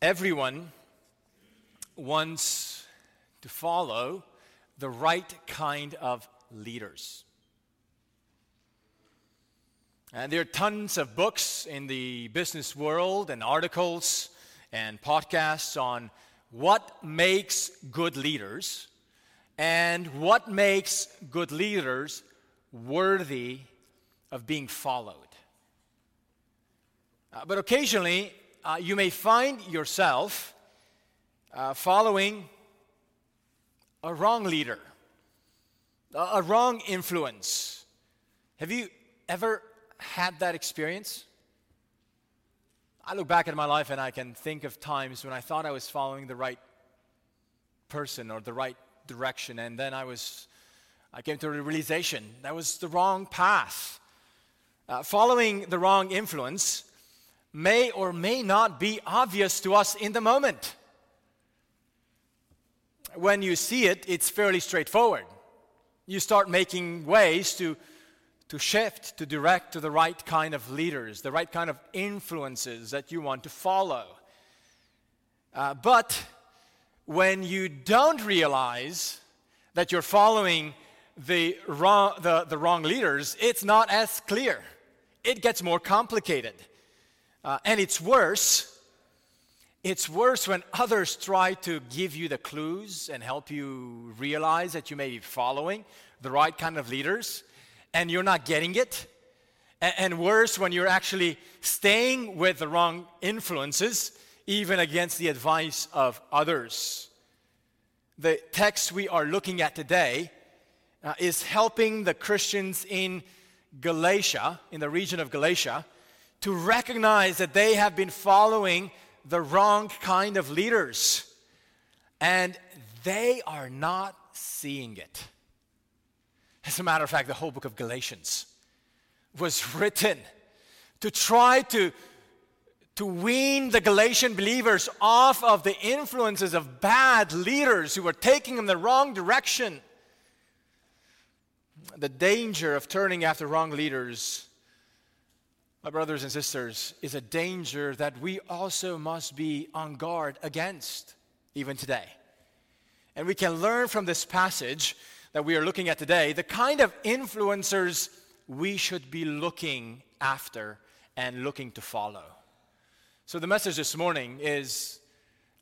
Everyone wants to follow the right kind of leaders. And there are tons of books in the business world and articles and podcasts on what makes good leaders and what makes good leaders worthy of being followed. Uh, but occasionally, uh, you may find yourself uh, following a wrong leader, a, wrong influence. Have you ever had that experience? I look back at my life and I can think of times when I thought I was following the right person or the right direction, and then I was, I came to a realization that was the wrong path. Uh, following the wrong influence may or may not be obvious to us in the moment. When you see it, it's fairly straightforward. You start making ways to to shift, to direct to the right kind of leaders, the right kind of influences that you want to follow. Uh, but when you don't realize that you're following the wrong, the, the wrong leaders, it's not as clear. It gets more complicated. Uh, and it's worse. It's worse when others try to give you the clues and help you realize that you may be following the right kind of leaders and you're not getting it. And worse, when you're actually staying with the wrong influences, even against the advice of others. The text we are looking at today uh, is helping the Christians in Galatia, in the region of Galatia, to recognize that they have been following the wrong kind of leaders. And they are not seeing it. As a matter of fact, the whole book of Galatians was written to try to, to wean the Galatian believers off of the influences of bad leaders who were taking them the wrong direction. The danger of turning after wrong leaders, my brothers and sisters, is a danger that we also must be on guard against, even today. And we can learn from this passage that we are looking at today, the kind of influencers we should be looking after and looking to follow. So, the message this morning is,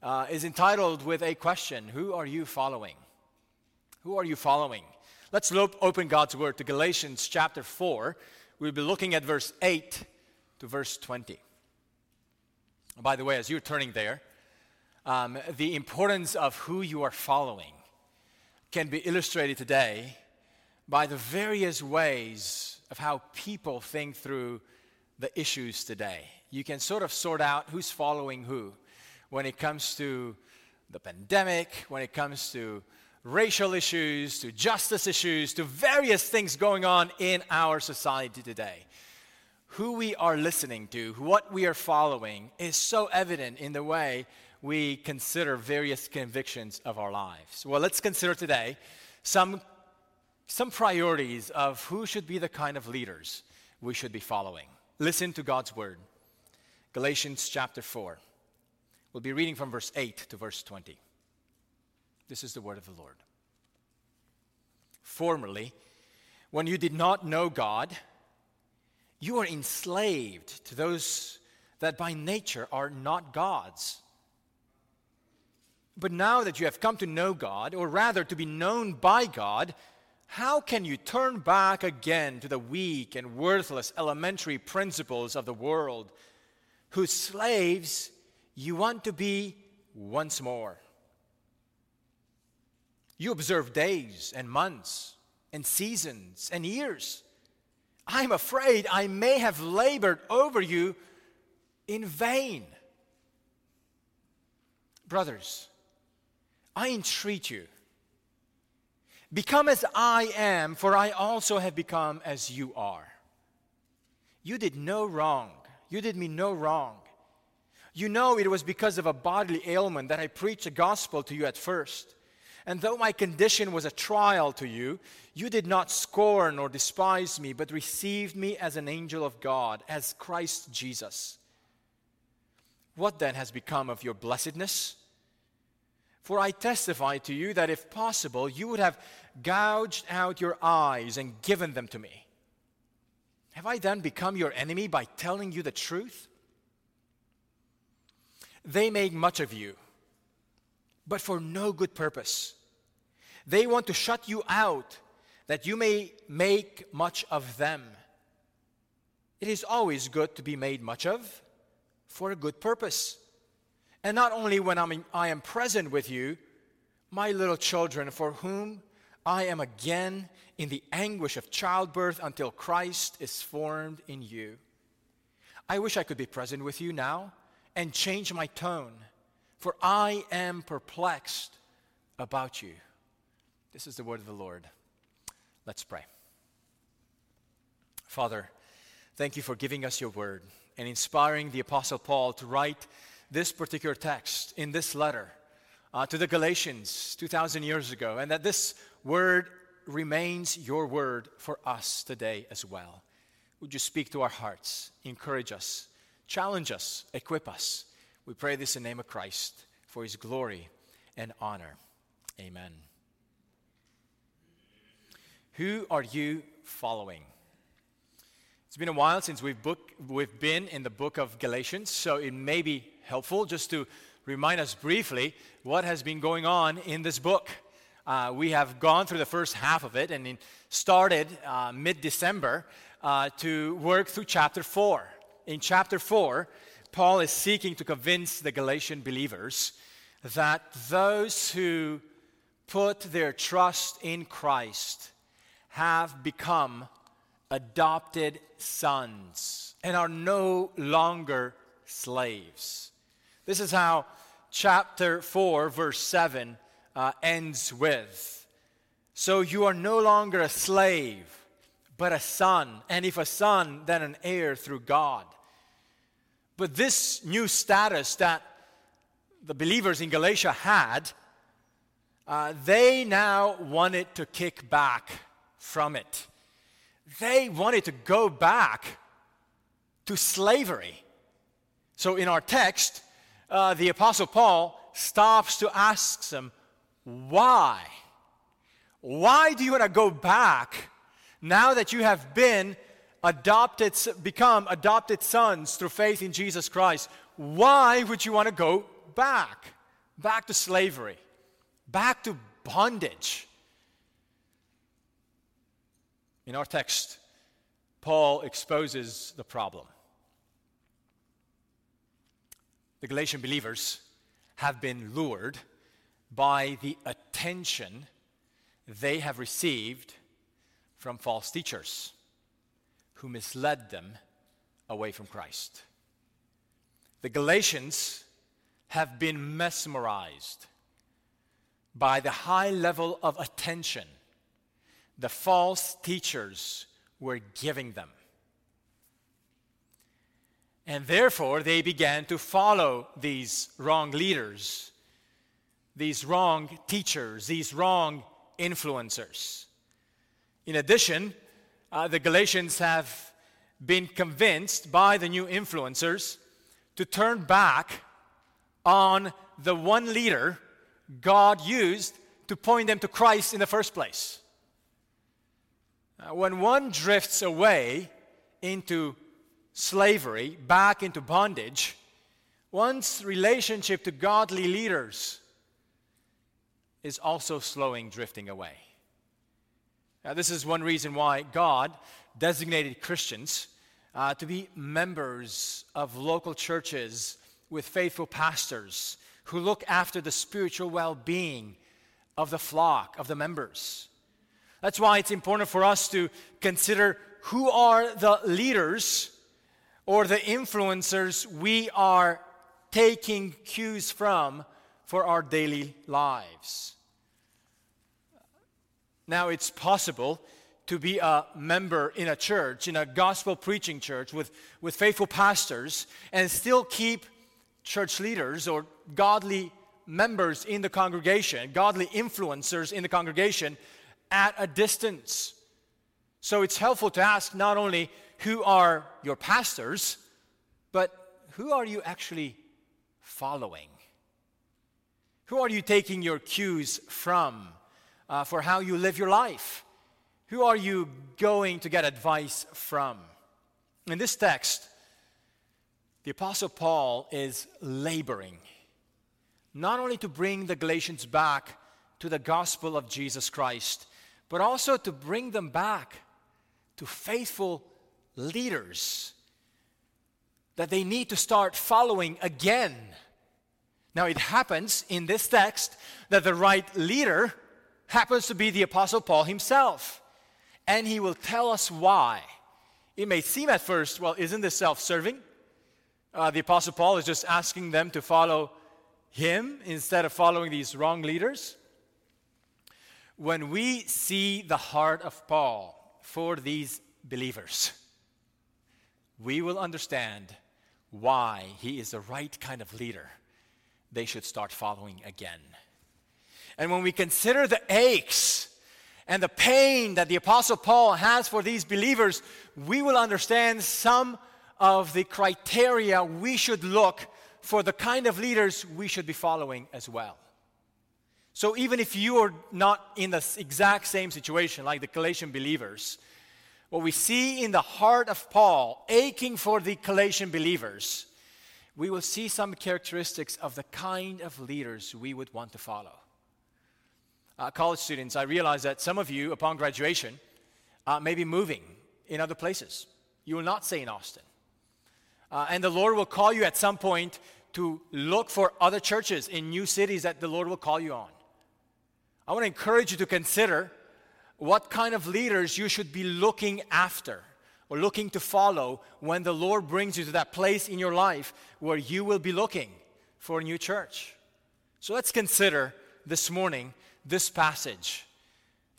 uh, is entitled with a question Who are you following? Who are you following? Let's open God's Word to Galatians chapter 4. We'll be looking at verse 8 to verse 20. By the way, as you're turning there, um, the importance of who you are following can be illustrated today by the various ways of how people think through the issues today. You can sort of sort out who's following who when it comes to the pandemic, when it comes to racial issues, to justice issues, to various things going on in our society today. Who we are listening to, what we are following, is so evident in the way we consider various convictions of our lives. Well, let's consider today some, some priorities of who should be the kind of leaders we should be following. Listen to God's word. Galatians chapter 4. We'll be reading from verse 8 to verse 20. This is the word of the Lord. Formerly, when you did not know God, you were enslaved to those that by nature are not God's. But now that you have come to know God, or rather to be known by God, how can you turn back again to the weak and worthless elementary principles of the world, whose slaves you want to be once more? You observe days and months and seasons and years. I'm afraid I may have labored over you in vain. Brothers, I entreat you, become as I am, for I also have become as you are. You did no wrong. You did me no wrong. You know it was because of a bodily ailment that I preached the gospel to you at first. And though my condition was a trial to you, you did not scorn or despise me, but received me as an angel of God, as Christ Jesus. What then has become of your blessedness? For I testify to you that if possible, you would have gouged out your eyes and given them to me. Have I then become your enemy by telling you the truth? They make much of you, but for no good purpose. They want to shut you out that you may make much of them. It is always good to be made much of for a good purpose. And not only when I'm I am present with you, my little children, for whom I am again in the anguish of childbirth until Christ is formed in you. I wish I could be present with you now and change my tone, for I am perplexed about you. This is the word of the Lord. Let's pray. Father, thank you for giving us your word and inspiring the Apostle Paul to write this particular text in this letter uh, to the Galatians 2,000 years ago, and that this word remains your word for us today as well. Would you speak to our hearts, encourage us, challenge us, equip us? We pray this in the name of Christ for his glory and honor. Amen. Who are you following? It's been a while since we've, book, we've been in the book of Galatians, so it may be helpful just to remind us briefly what has been going on in this book. Uh, we have gone through the first half of it and started uh, mid December uh, to work through chapter 4. In chapter 4, Paul is seeking to convince the Galatian believers that those who put their trust in Christ have become adopted sons and are no longer slaves. This is how chapter 4, verse 7 uh, ends with. So you are no longer a slave, but a son, and if a son, then an heir through God. But this new status that the believers in Galatia had, uh, they now wanted to kick back from it. They wanted to go back to slavery. So in our text, uh, the Apostle Paul stops to ask them, why? Why do you want to go back now that you have been adopted, become adopted sons through faith in Jesus Christ? Why would you want to go back? Back to slavery, back to bondage. In our text, Paul exposes the problem. The Galatian believers have been lured by the attention they have received from false teachers who misled them away from Christ. The Galatians have been mesmerized by the high level of attention the false teachers were giving them. And therefore, they began to follow these wrong leaders, these wrong teachers, these wrong influencers. In addition, uh, the Galatians have been convinced by the new influencers to turn back on the one leader God used to point them to Christ in the first place. Uh, when one drifts away into slavery, back into bondage, one's relationship to godly leaders is also slowing drifting away. Now, this is one reason why God designated Christians uh, to be members of local churches with faithful pastors who look after the spiritual well being of the flock, of the members. That's why it's important for us to consider who are the leaders or the influencers we are taking cues from for our daily lives. Now, it's possible to be a member in a church, in a gospel preaching church with, with faithful pastors, and still keep church leaders or godly members in the congregation, godly influencers in the congregation at a distance. So it's helpful to ask not only who are your pastors, but who are you actually following? Who are you taking your cues from uh, for how you live your life? Who are you going to get advice from? In this text, the Apostle Paul is laboring not only to bring the Galatians back to the gospel of Jesus Christ, but also to bring them back to faithful leaders that they need to start following again. Now, it happens in this text that the right leader happens to be the Apostle Paul himself. And he will tell us why. It may seem at first, well, isn't this self serving? Uh, the Apostle Paul is just asking them to follow him instead of following these wrong leaders? When we see the heart of Paul for these believers, we will understand why he is the right kind of leader they should start following again. And when we consider the aches and the pain that the Apostle Paul has for these believers, we will understand some of the criteria we should look for the kind of leaders we should be following as well. So even if you are not in the exact same situation like the Galatian believers, what we see in the heart of Paul, aching for the Galatian believers, we will see some characteristics of the kind of leaders we would want to follow. Uh, college students, I realize that some of you, upon graduation, uh, may be moving in other places. You will not stay in Austin. Uh, and the Lord will call you at some point to look for other churches in new cities that the Lord will call you on. I want to encourage you to consider what kind of leaders you should be looking after or looking to follow when the Lord brings you to that place in your life where you will be looking for a new church. So let's consider this morning this passage.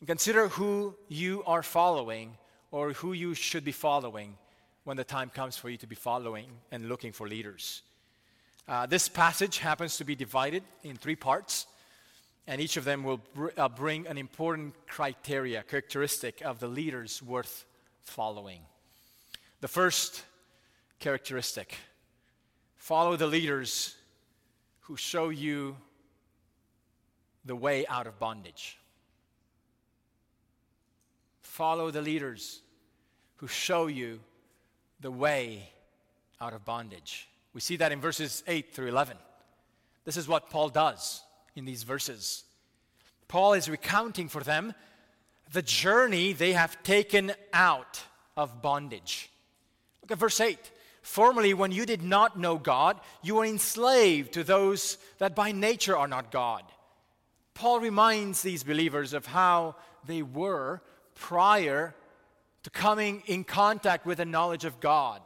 Consider who you are following or who you should be following when the time comes for you to be following and looking for leaders. Uh, this passage happens to be divided in three parts, and each of them will br- uh, bring an important criteria, characteristic of the leaders worth following. The first characteristic follow the leaders who show you the way out of bondage. Follow the leaders who show you the way out of bondage. We see that in verses 8 through 11. This is what Paul does in these verses. Paul is recounting for them the journey they have taken out of bondage. Look at verse 8. Formerly, when you did not know God, you were enslaved to those that by nature are not God. Paul reminds these believers of how they were prior to coming in contact with the knowledge of God.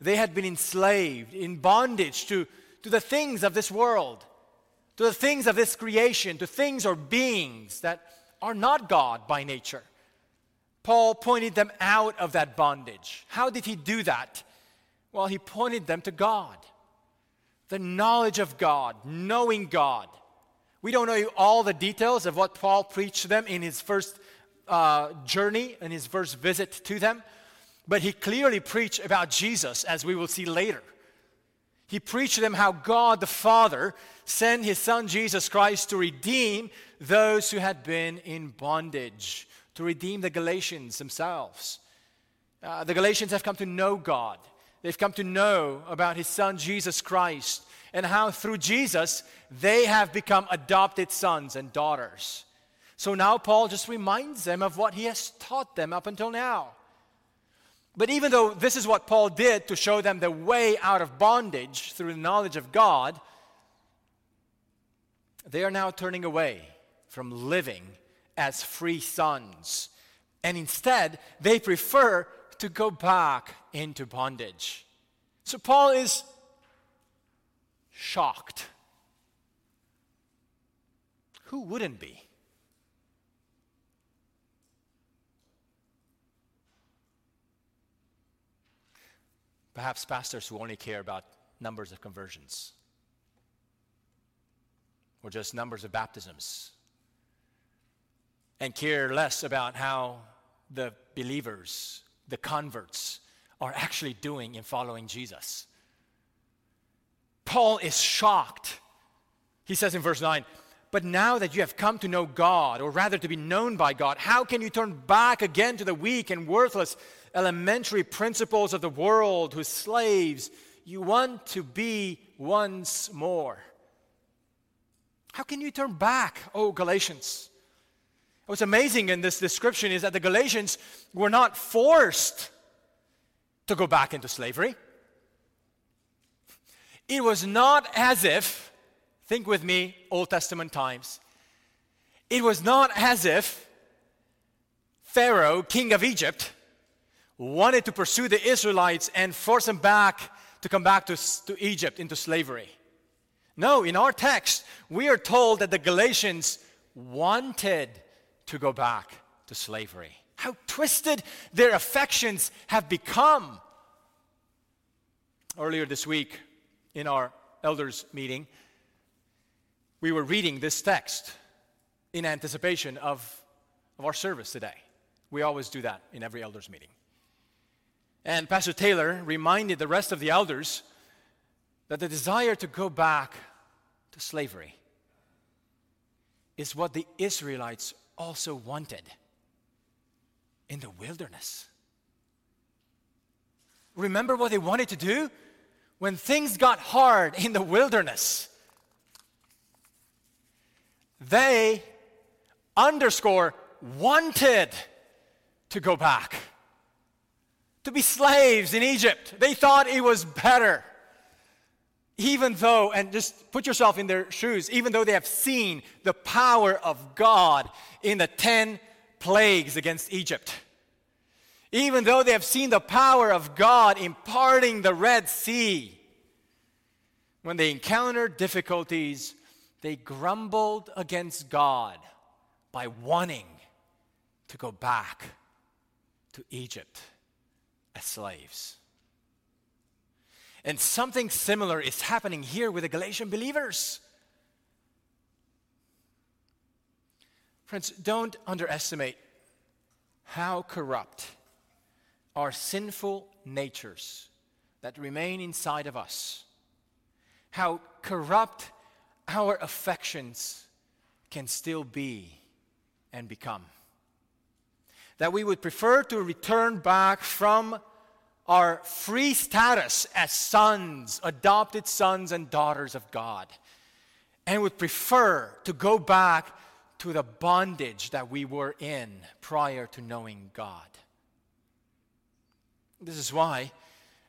They had been enslaved, in bondage to, to the things of this world, to the things of this creation, to things or beings that are not God by nature. Paul pointed them out of that bondage. How did he do that? Well, he pointed them to God. The knowledge of God, knowing God. We don't know all the details of what Paul preached to them in his first uh, journey, in his first visit to them. But he clearly preached about Jesus, as we will see later. He preached to them how God the Father sent his Son Jesus Christ to redeem those who had been in bondage, to redeem the Galatians themselves. Uh, the Galatians have come to know God, they've come to know about his Son Jesus Christ, and how through Jesus they have become adopted sons and daughters. So now Paul just reminds them of what he has taught them up until now. But even though this is what Paul did to show them the way out of bondage through the knowledge of God, they are now turning away from living as free sons. And instead, they prefer to go back into bondage. So Paul is shocked. Who wouldn't be? Perhaps pastors who only care about numbers of conversions or just numbers of baptisms and care less about how the believers, the converts, are actually doing in following Jesus. Paul is shocked. He says in verse 9, But now that you have come to know God, or rather to be known by God, how can you turn back again to the weak and worthless elementary principles of the world whose slaves you want to be once more? How can you turn back, oh Galatians? What's amazing in this description is that the Galatians were not forced to go back into slavery. It was not as if, think with me, Old Testament times, it was not as if Pharaoh, king of Egypt, wanted to pursue the Israelites and force them back to come back to, to Egypt into slavery. No, in our text, we are told that the Galatians wanted to go back to slavery. How twisted their affections have become. Earlier this week, in our elders' meeting, we were reading this text in anticipation of, of our service today. We always do that in every elders' meeting. And Pastor Taylor reminded the rest of the elders that the desire to go back to slavery is what the Israelites also wanted in the wilderness. Remember what they wanted to do? When things got hard in the wilderness, they underscore wanted to go back to be slaves in Egypt. They thought it was better. Even though, and just put yourself in their shoes, even though they have seen the power of God in the 10 plagues against Egypt, even though they have seen the power of God imparting the Red Sea, when they encountered difficulties, they grumbled against God by wanting to go back to Egypt as slaves. And something similar is happening here with the Galatian believers. Friends, don't underestimate how corrupt our sinful natures that remain inside of us, how corrupt our affections can still be and become. That we would prefer to return back from our free status as sons, adopted sons and daughters of God, and would prefer to go back to the bondage that we were in prior to knowing God. This is why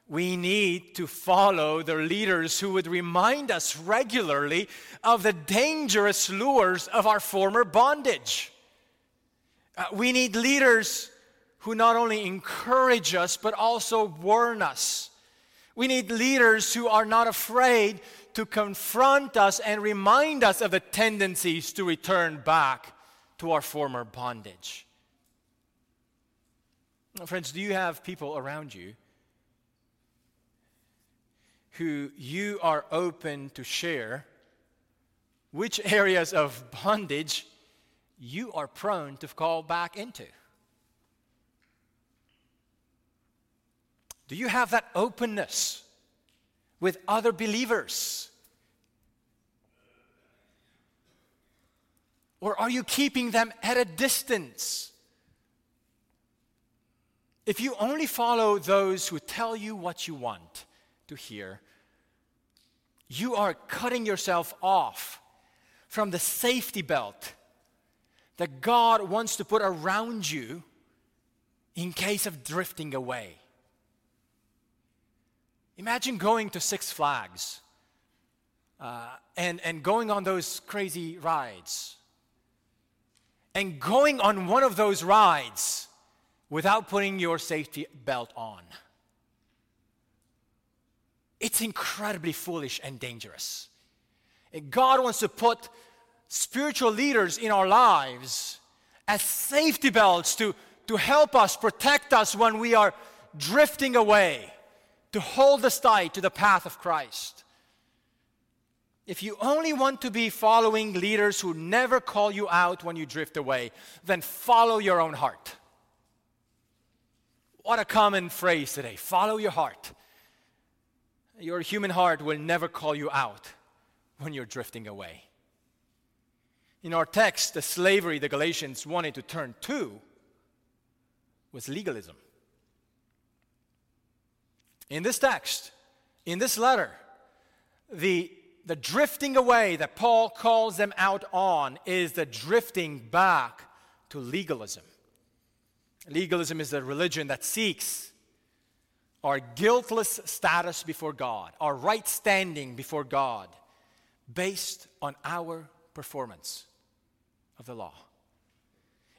we need to follow the leaders who would remind us regularly of the dangerous lures of our former bondage. Uh, we need leaders who not only encourage us, but also warn us. We need leaders who are not afraid to confront us and remind us of the tendencies to return back to our former bondage. Friends, do you have people around you who you are open to share which areas of bondage you are prone to fall back into? Do you have that openness with other believers? Or are you keeping them at a distance? If you only follow those who tell you what you want to hear, you are cutting yourself off from the safety belt that God wants to put around you in case of drifting away. Imagine going to Six Flags uh, and, and going on those crazy rides. And going on one of those rides without putting your safety belt on. It's incredibly foolish and dangerous. God wants to put spiritual leaders in our lives as safety belts to, to help us, protect us when we are drifting away to hold us tight to the path of Christ. If you only want to be following leaders who never call you out when you drift away, then follow your own heart. What a common phrase today follow your heart. your human heart will never call you out when you're drifting away. In our text, the slavery the Galatians wanted to turn to was legalism. In this text, in this letter, the, the drifting away that Paul calls them out on is the drifting back to legalism. Legalism is a religion that seeks our guiltless status before God, our right standing before God, based on our performance of the law.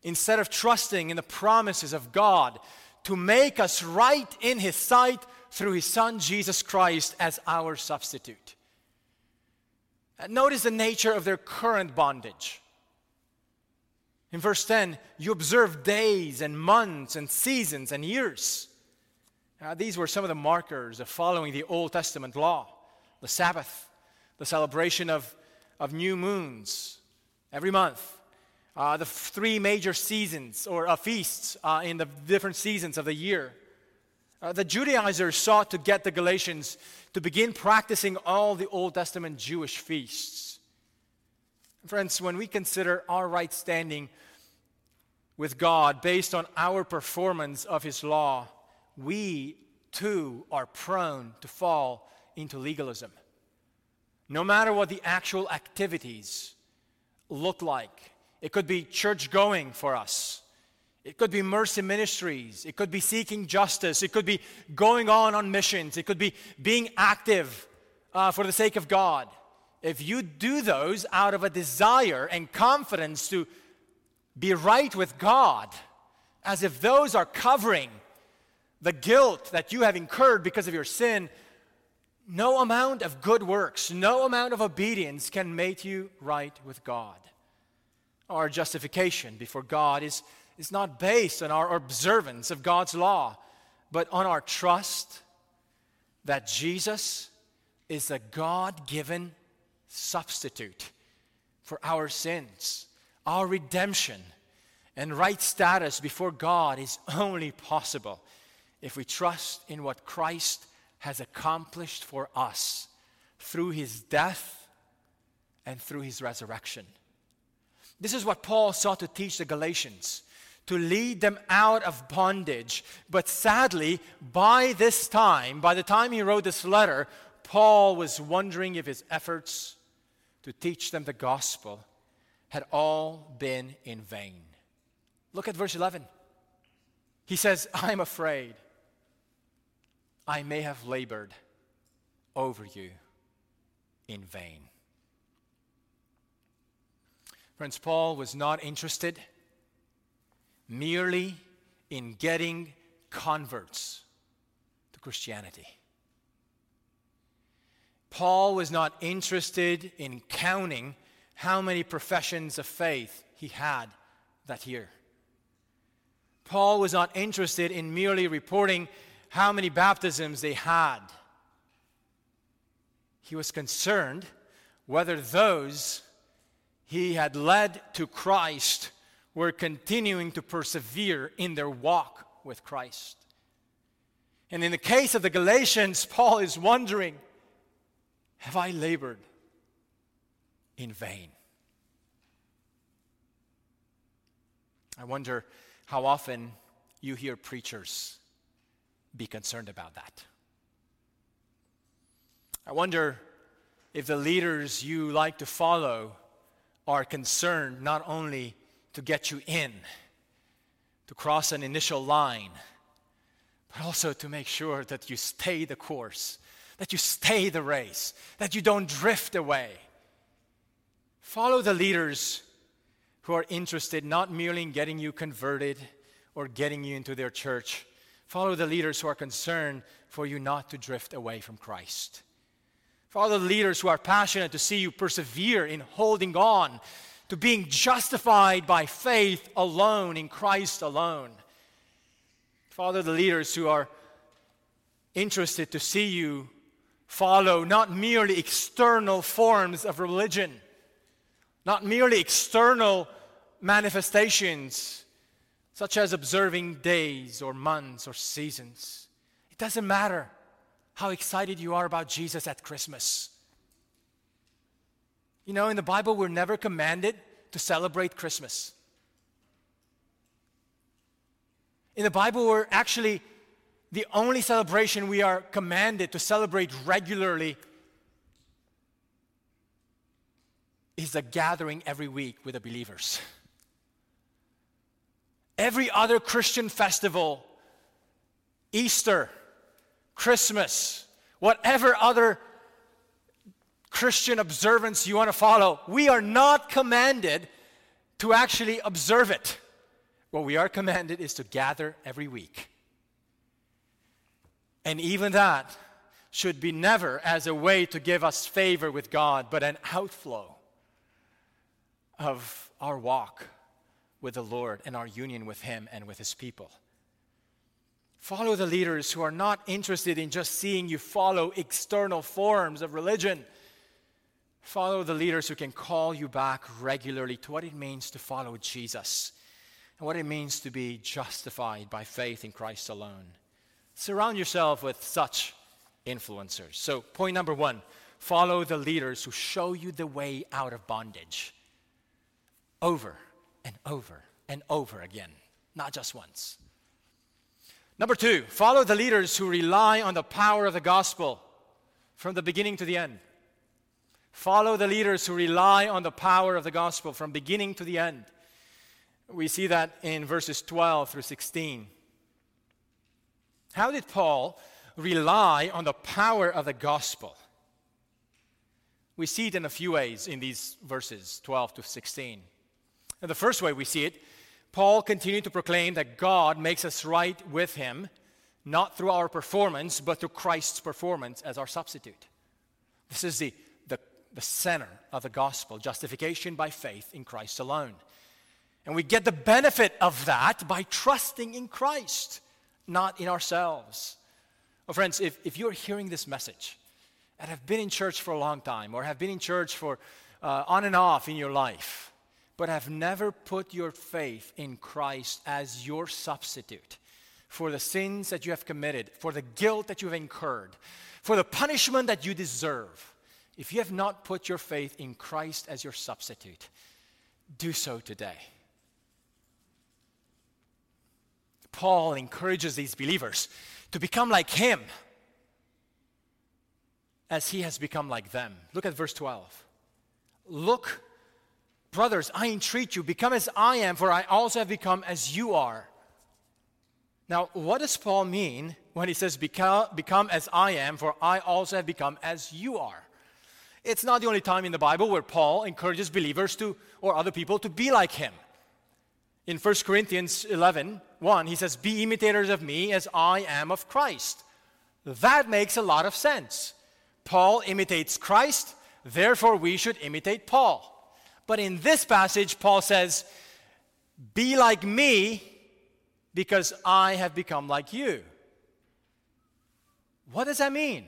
Instead of trusting in the promises of God to make us right in His sight through His Son Jesus Christ as our substitute. Notice the nature of their current bondage. In verse 10, you observe days and months and seasons and years. Uh, these were some of the markers of following the Old Testament law the Sabbath, the celebration of, of new moons every month, uh, the three major seasons or uh, feasts uh, in the different seasons of the year. Uh, the Judaizers sought to get the Galatians to begin practicing all the Old Testament Jewish feasts. Friends, when we consider our right standing with God based on our performance of His law, we too are prone to fall into legalism. No matter what the actual activities look like, it could be church going for us. It could be mercy ministries. It could be seeking justice. It could be going on on missions. It could be being active uh, for the sake of God. If you do those out of a desire and confidence to be right with God, as if those are covering the guilt that you have incurred because of your sin, no amount of good works, no amount of obedience can make you right with God. Our justification before God is, is not based on our observance of God's law, but on our trust that Jesus is a God given substitute for our sins. Our redemption and right status before God is only possible if we trust in what Christ has accomplished for us through his death and through his resurrection. This is what Paul sought to teach the Galatians to lead them out of bondage. But sadly, by this time, by the time he wrote this letter, Paul was wondering if his efforts to teach them the gospel had all been in vain. Look at verse 11. He says, I'm afraid I may have labored over you in vain. Friends, Paul was not interested merely in getting converts to Christianity. Paul was not interested in counting how many professions of faith he had that year. Paul was not interested in merely reporting how many baptisms they had. He was concerned whether those he had led to Christ were continuing to persevere in their walk with Christ. And in the case of the Galatians, Paul is wondering have I labored in vain? I wonder how often you hear preachers be concerned about that. I wonder if the leaders you like to follow are concerned not only to get you in, to cross an initial line, but also to make sure that you stay the course, that you stay the race, that you don't drift away. Follow the leaders who are interested not merely in getting you converted or getting you into their church, Follow the leaders who are concerned for you not to drift away from Christ. Follow the leaders who are passionate to see you persevere in holding on to being justified by faith alone in Christ alone. Follow the leaders who are interested to see you follow not merely external forms of religion, not merely external manifestations such as observing days or months or seasons. It doesn't matter how excited you are about Jesus at Christmas. You know, in the Bible, we're never commanded to celebrate Christmas. In the Bible, we're actually the only celebration we are commanded to celebrate regularly is a gathering every week with the believers. Every other Christian festival, Easter, Christmas, whatever other Christian observance you want to follow, we are not commanded to actually observe it. What we are commanded is to gather every week. And even that should be never as a way to give us favor with God, but an outflow of our walk with the Lord and our union with Him and with His people. Follow the leaders who are not interested in just seeing you follow external forms of religion. Follow the leaders who can call you back regularly to what it means to follow Jesus and what it means to be justified by faith in Christ alone. Surround yourself with such influencers. So, point number one follow the leaders who show you the way out of bondage over and over and over again, not just once. Number two, follow the leaders who rely on the power of the gospel from the beginning to the end. Follow the leaders who rely on the power of the gospel from beginning to the end. We see that in verses 12 through 16. How did Paul rely on the power of the gospel? We see it in a few ways in these verses 12 to 16. And the first way we see it, Paul continued to proclaim that God makes us right with him, not through our performance, but through Christ's performance as our substitute. This is the, the, the center of the gospel justification by faith in Christ alone. And we get the benefit of that by trusting in Christ, not in ourselves. Well, friends, if, if you're hearing this message and have been in church for a long time or have been in church for uh, on and off in your life, but have never put your faith in Christ as your substitute for the sins that you have committed, for the guilt that you have incurred, for the punishment that you deserve, if you have not put your faith in Christ as your substitute, do so today. Paul encourages these believers to become like him as he has become like them. Look at verse 12. Look Brothers, I entreat you, become as I am, for I also have become as you are. Now, what does Paul mean when he says, become, as I am, for I also have become as you are? It's not the only time in the Bible where Paul encourages believers to, or other people, to be like him. In 1 Corinthians 11, 1, he says, Be imitators of me as I am of Christ. That makes a lot of sense. Paul imitates Christ, therefore we should imitate Paul. But in this passage, Paul says, Be like me because I have become like you. What does that mean?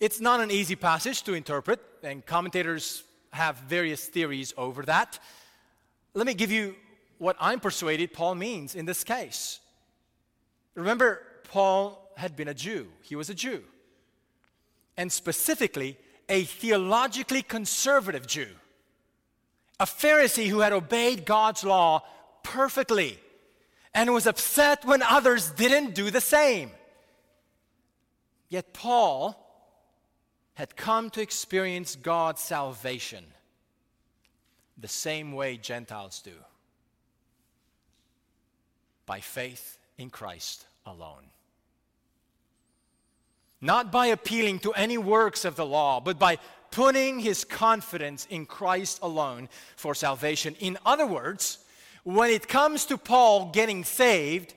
It's not an easy passage to interpret, and commentators have various theories over that. Let me give you what I'm persuaded Paul means in this case. Remember, Paul had been a Jew, he was a Jew, and specifically a theologically conservative Jew a Pharisee who had obeyed God's law perfectly and was upset when others didn't do the same. Yet Paul had come to experience God's salvation the same way Gentiles do by faith in Christ alone. Not by appealing to any works of the law, but by putting his confidence in Christ alone for salvation. In other words, when it comes to Paul getting saved,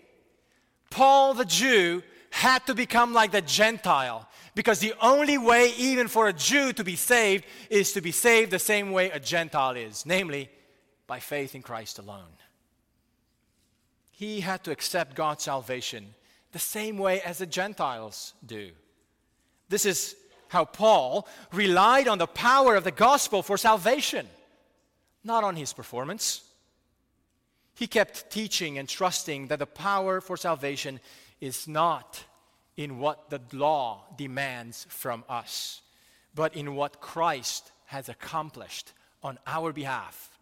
Paul the Jew had to become like the Gentile because the only way, even for a Jew to be saved, is to be saved the same way a Gentile is, namely by faith in Christ alone. He had to accept God's salvation the same way as the Gentiles do. This is how Paul relied on the power of the gospel for salvation, not on his performance. He kept teaching and trusting that the power for salvation is not in what the law demands from us, but in what Christ has accomplished on our behalf,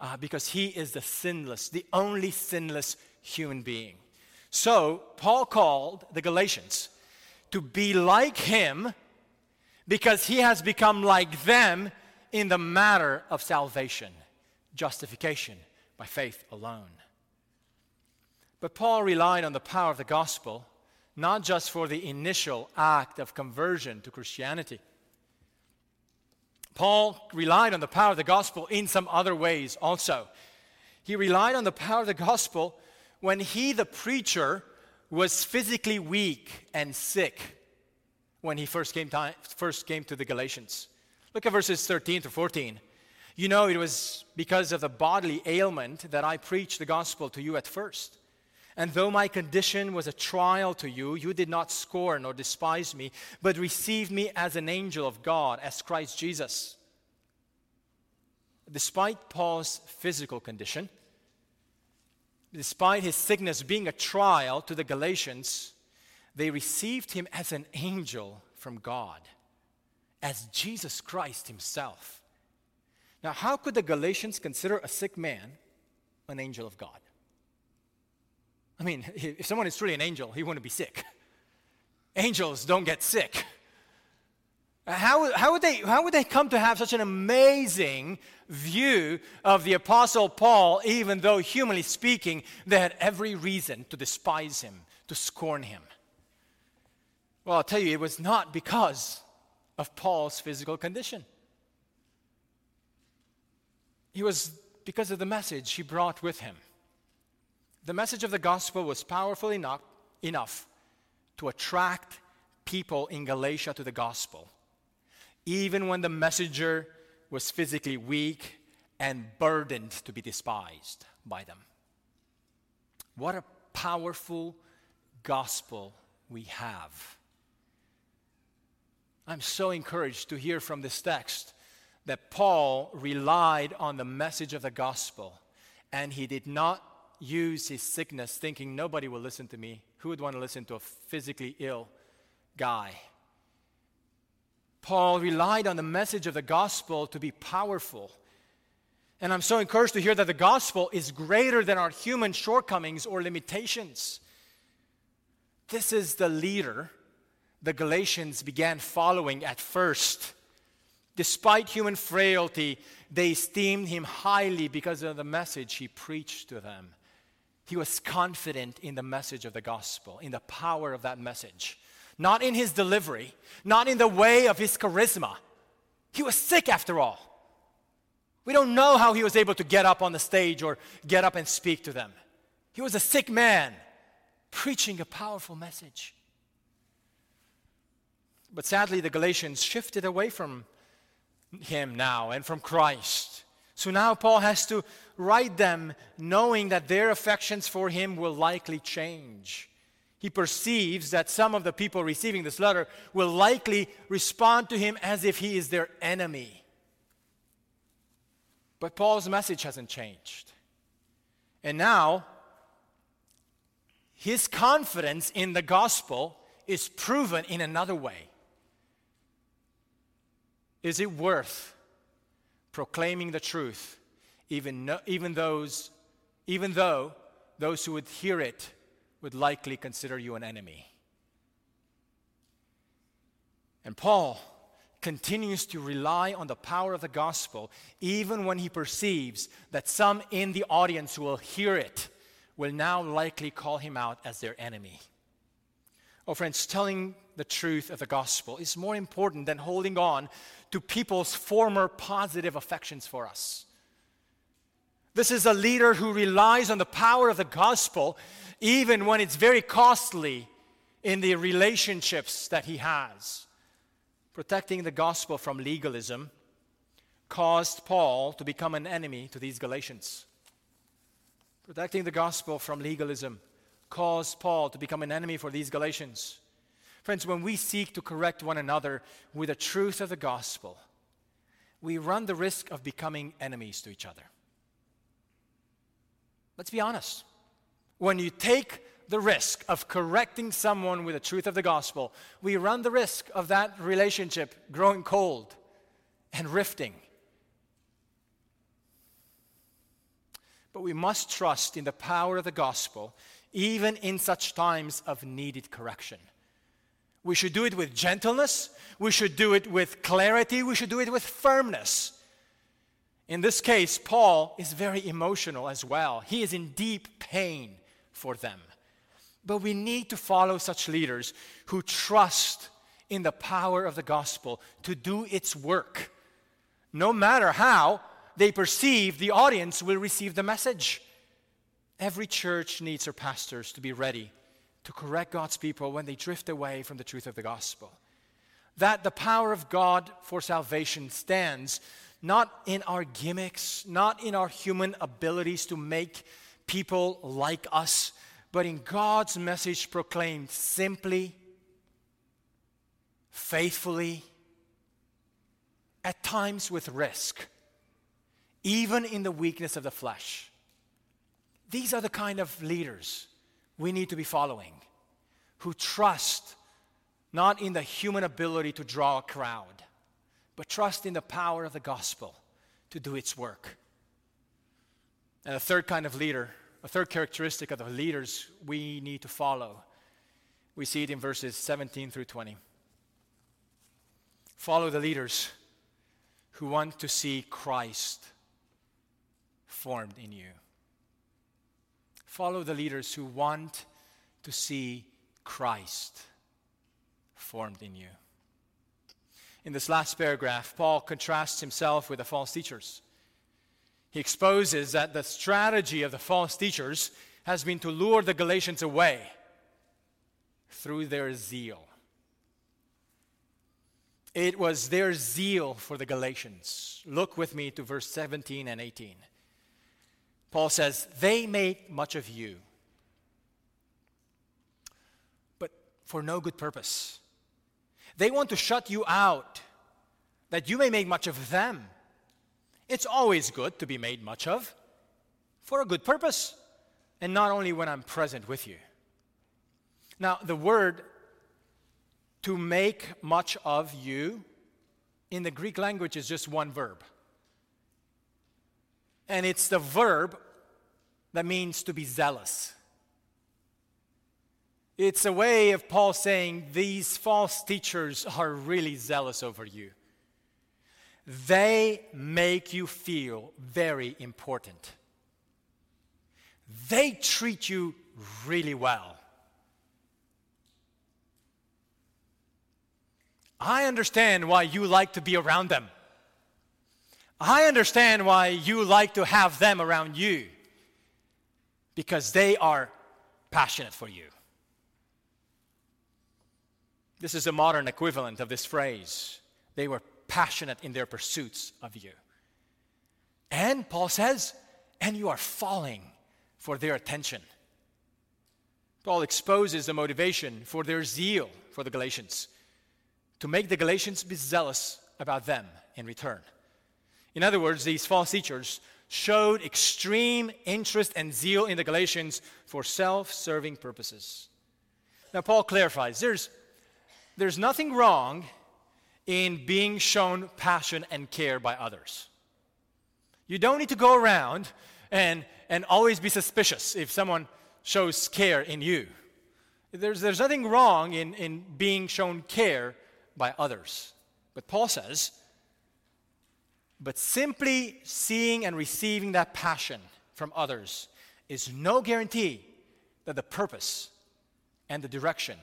uh, because he is the sinless, the only sinless human being. So, Paul called the Galatians to be like him because he has become like them in the matter of salvation, justification by faith alone. But Paul relied on the power of the gospel not just for the initial act of conversion to Christianity. Paul relied on the power of the gospel in some other ways also. He relied on the power of the gospel when he, the preacher, was physically weak and sick when he first came, to, first came to the Galatians. Look at verses 13 to 14. You know, it was because of the bodily ailment that I preached the gospel to you at first. And though my condition was a trial to you, you did not scorn or despise me, but received me as an angel of God, as Christ Jesus. Despite Paul's physical condition, despite his sickness being a trial to the Galatians, they received him as an angel from God, as Jesus Christ himself. Now, how could the Galatians consider a sick man an angel of God? I mean, if someone is truly an angel, he wouldn't be sick. Angels don't get sick. How, how, would they, how would they come to have such an amazing view of the Apostle Paul, even though, humanly speaking, they had every reason to despise him, to scorn him? Well, I'll tell you, it was not because of Paul's physical condition. It was because of the message he brought with him. The message of the gospel was powerful enough, enough to attract people in Galatia to the gospel, even when the messenger was physically weak and burdened to be despised by them. What a powerful gospel we have. I'm so encouraged to hear from this text that Paul relied on the message of the gospel and he did not use his sickness thinking nobody will listen to me. Who would want to listen to a physically ill guy? Paul relied on the message of the gospel to be powerful. And I'm so encouraged to hear that the gospel is greater than our human shortcomings or limitations. This is the leader the Galatians began following at first. Despite human frailty, they esteemed him highly because of the message he preached to them. He was confident in the message of the gospel, in the power of that message. Not in his delivery, not in the way of his charisma. He was sick after all. We don't know how he was able to get up on the stage or get up and speak to them. He was a sick man preaching a powerful message. But sadly, the Galatians shifted away from him now and from Christ. So now Paul has to write them knowing that their affections for him will likely change. He perceives that some of the people receiving this letter will likely respond to him as if he is their enemy. But Paul's message hasn't changed. And now, his confidence in the gospel is proven in another way. Is it worth proclaiming the truth, even, no, even, those, even though those who would hear it would likely consider you an enemy. And Paul continues to rely on the power of the gospel, even when he perceives that some in the audience who will hear it will now likely call him out as their enemy. Oh, friends, telling the truth of the gospel is more important than holding on to people's former positive affections for us. This is a leader who relies on the power of the gospel, even when it's very costly in the relationships that he has. Protecting the gospel from legalism caused Paul to become an enemy to these Galatians. Protecting the gospel from legalism caused Paul to become an enemy for these Galatians. Friends, when we seek to correct one another with the truth of the gospel, we run the risk of becoming enemies to each other. Let's be honest. When you take the risk of correcting someone with the truth of the gospel, we run the risk of that relationship growing cold and rifting. But we must trust in the power of the gospel, even in such times of needed correction. We should do it with gentleness, we should do it with clarity, we should do it with firmness. In this case, Paul is very emotional as well. He is in deep pain for them. But we need to follow such leaders who trust in the power of the gospel to do its work. No matter how they perceive the audience will receive the message. Every church needs her pastors to be ready to correct God's people when they drift away from the truth of the gospel. That the power of God for salvation stands not in our gimmicks, not in our human abilities to make people like us, but in God's message proclaimed simply, faithfully, at times with risk, even in the weakness of the flesh. These are the kind of leaders we need to be following who trust not in the human ability to draw a crowd, but trust in the power of the gospel to do its work. And a third kind of leader a third characteristic of the leaders we need to follow. We see it in verses 17 through 20. Follow the leaders who want to see Christ formed in you. Follow the leaders who want to see Christ formed in you. In this last paragraph, Paul contrasts himself with the false teachers. He exposes that the strategy of the false teachers has been to lure the Galatians away through their zeal. It was their zeal for the Galatians. Look with me to verse 17 and 18. Paul says, They made much of you, but for no good purpose. They want to shut you out, that you may make much of them. It's always good to be made much of for a good purpose, and not only when I'm present with you. Now, the word to make much of you in the Greek language is just one verb. And it's the verb that means to be zealous. It's a way of Paul saying these false teachers are really zealous over you. They make you feel very important. They treat you really well. I understand why you like to be around them. I understand why you like to have them around you. Because they are passionate for you. This is a modern equivalent of this phrase. They were passionate in their pursuits of you. And Paul says, and you are falling for their attention. Paul exposes the motivation for their zeal for the Galatians to make the Galatians be zealous about them in return. In other words, these false teachers showed extreme interest and zeal in the Galatians for self serving purposes. Now, Paul clarifies there's, there's nothing wrong in being shown passion and care by others. You don't need to go around and, and always be suspicious if someone shows care in you. There's, there's nothing wrong in, in being shown care by others. But Paul says, but simply seeing and receiving that passion from others is no guarantee that the purpose and the direction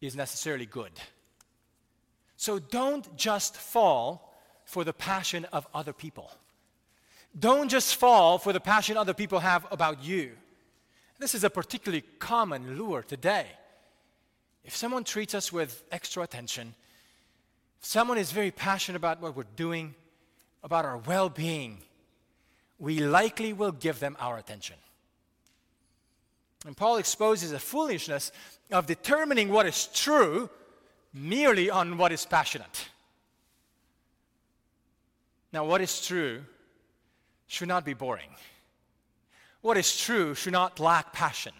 is necessarily good. So don't just fall for the passion of other people. Don't just fall for the passion other people have about you. This is a particularly common lure today. If someone treats us with extra attention, if someone is very passionate about what we're doing, about our well being, we likely will give them our attention. And Paul exposes the foolishness of determining what is true merely on what is passionate. Now, what is true should not be boring. What is true should not lack passion.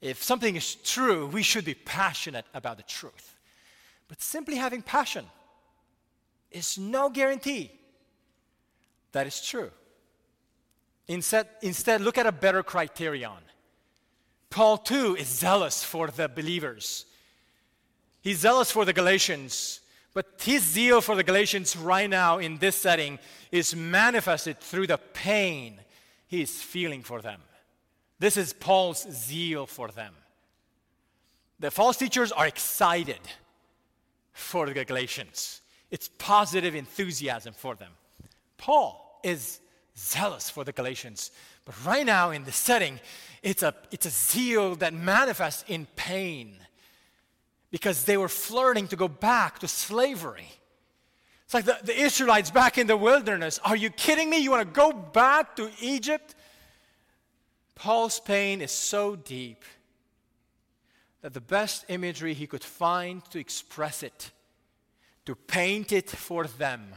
If something is true, we should be passionate about the truth. But simply having passion is no guarantee that it's true. Instead, instead, look at a better criterion. Paul, too, is zealous for the believers. He's zealous for the Galatians, but his zeal for the Galatians right now in this setting is manifested through the pain he is feeling for them. This is Paul's zeal for them. The false teachers are excited for the Galatians, it's positive enthusiasm for them. Paul is zealous for the Galatians, but right now in the setting, it's a, it's a zeal that manifests in pain because they were flirting to go back to slavery. It's like the, the Israelites back in the wilderness. Are you kidding me? You want to go back to Egypt? Paul's pain is so deep that the best imagery he could find to express it, to paint it for them,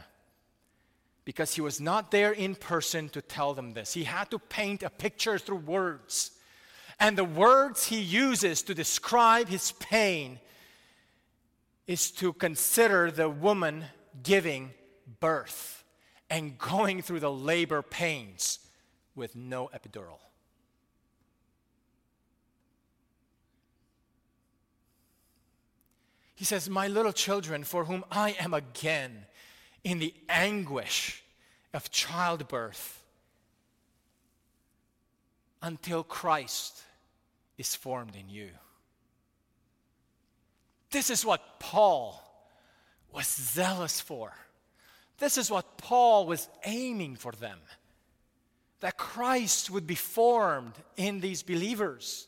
because he was not there in person to tell them this. He had to paint a picture through words. And the words he uses to describe his pain is to consider the woman giving birth and going through the labor pains with no epidural. He says, My little children, for whom I am again in the anguish of childbirth until Christ is formed in you. This is what Paul was zealous for. This is what Paul was aiming for them that Christ would be formed in these believers.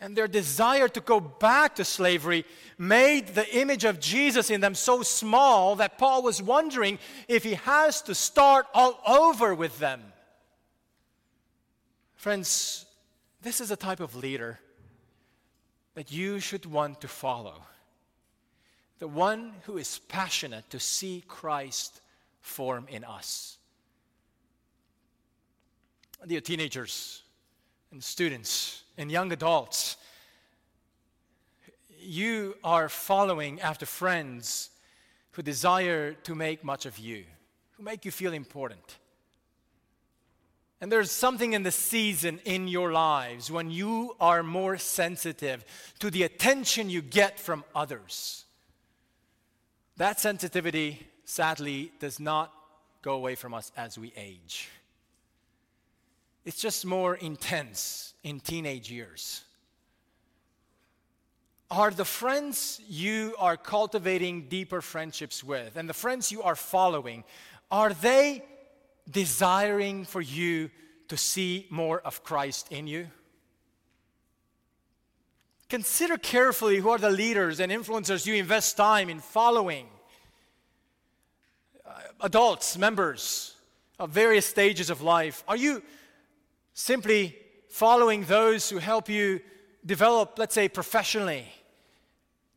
And their desire to go back to slavery made the image of Jesus in them so small that Paul was wondering if he has to start all over with them. Friends, this is a type of leader that you should want to follow. The one who is passionate to see Christ form in us. Dear teenagers and students and young adults, you are following after friends who desire to make much of you, who make you feel important. And there's something in the season in your lives when you are more sensitive to the attention you get from others. That sensitivity, sadly, does not go away from us as we age. It's just more intense in teenage years. Are the friends you are cultivating deeper friendships with and the friends you are following, are they desiring for you to see more of Christ in you? Consider carefully who are the leaders and influencers you invest time in following. Uh, adults, members of various stages of life. Are you simply following those who help you develop, let's say, professionally?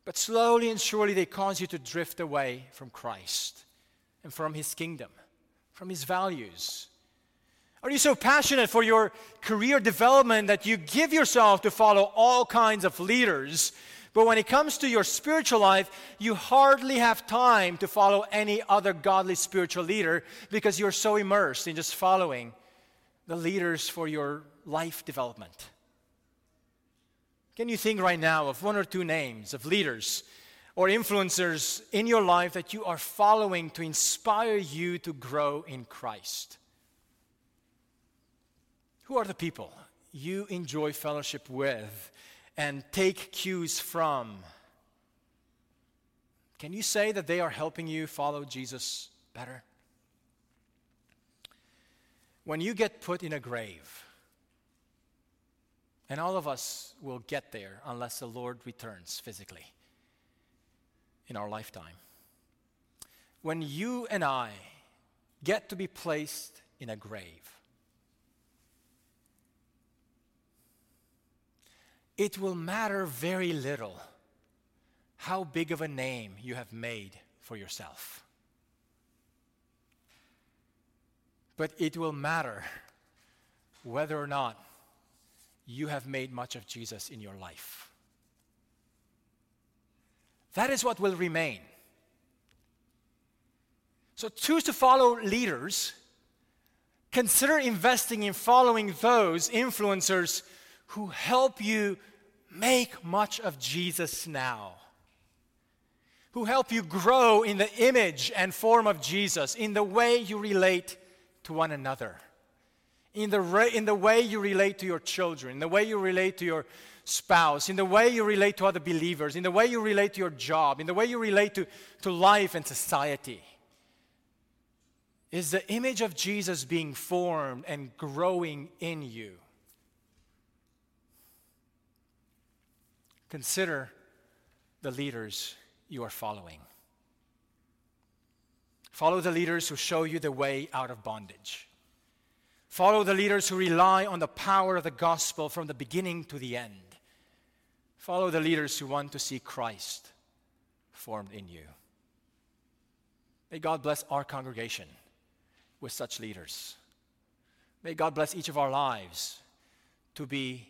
But slowly and surely they cause you to drift away from Christ and from His kingdom from his values? Are you so passionate for your career development that you give yourself to follow all kinds of leaders, but when it comes to your spiritual life, you hardly have time to follow any other godly spiritual leader because you're so immersed in just following the leaders for your life development? Can you think right now of one or two names of leaders or influencers in your life that you are following to inspire you to grow in Christ? Who are the people you enjoy fellowship with and take cues from? Can you say that they are helping you follow Jesus better? When you get put in a grave, and all of us will get there unless the Lord returns physically in our lifetime. When you and I get to be placed in a grave, it will matter very little how big of a name you have made for yourself. But it will matter whether or not you have made much of Jesus in your life. That is what will remain. So choose to follow leaders. Consider investing in following those influencers who help you make much of Jesus now, who help you grow in the image and form of Jesus, in the way you relate to one another, in the, re- in the way you relate to your children, in the way you relate to your spouse, in the way you relate to other believers, in the way you relate to your job, in the way you relate to, to life and society. Is the image of Jesus being formed and growing in you? Consider the leaders you are following. Follow the leaders who show you the way out of bondage. Follow the leaders who rely on the power of the gospel from the beginning to the end. Follow the leaders who want to see Christ formed in you. May God bless our congregation with such leaders. May God bless each of our lives to be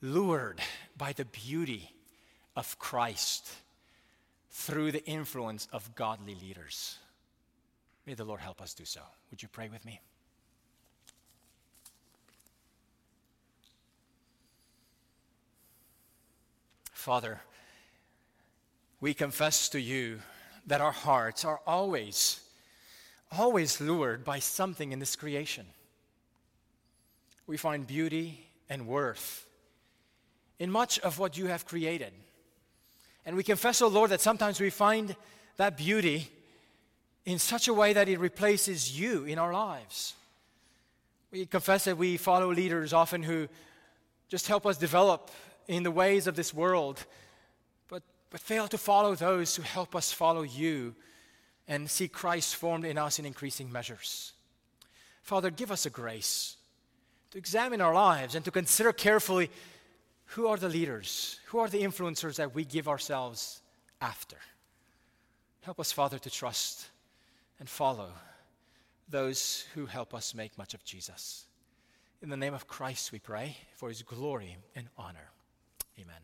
lured by the beauty of Christ through the influence of godly leaders. May the Lord help us do so. Would you pray with me? Father, we confess to you that our hearts are always, always lured by something in this creation. We find beauty and worth in much of what you have created. And we confess, O oh Lord, that sometimes we find that beauty in such a way that it replaces you in our lives. We confess that we follow leaders often who just help us develop in the ways of this world, but, but fail to follow those who help us follow you and see Christ formed in us in increasing measures. Father, give us a grace to examine our lives and to consider carefully who are the leaders? Who are the influencers that we give ourselves after? Help us, Father, to trust and follow those who help us make much of Jesus. In the name of Christ, we pray for his glory and honor.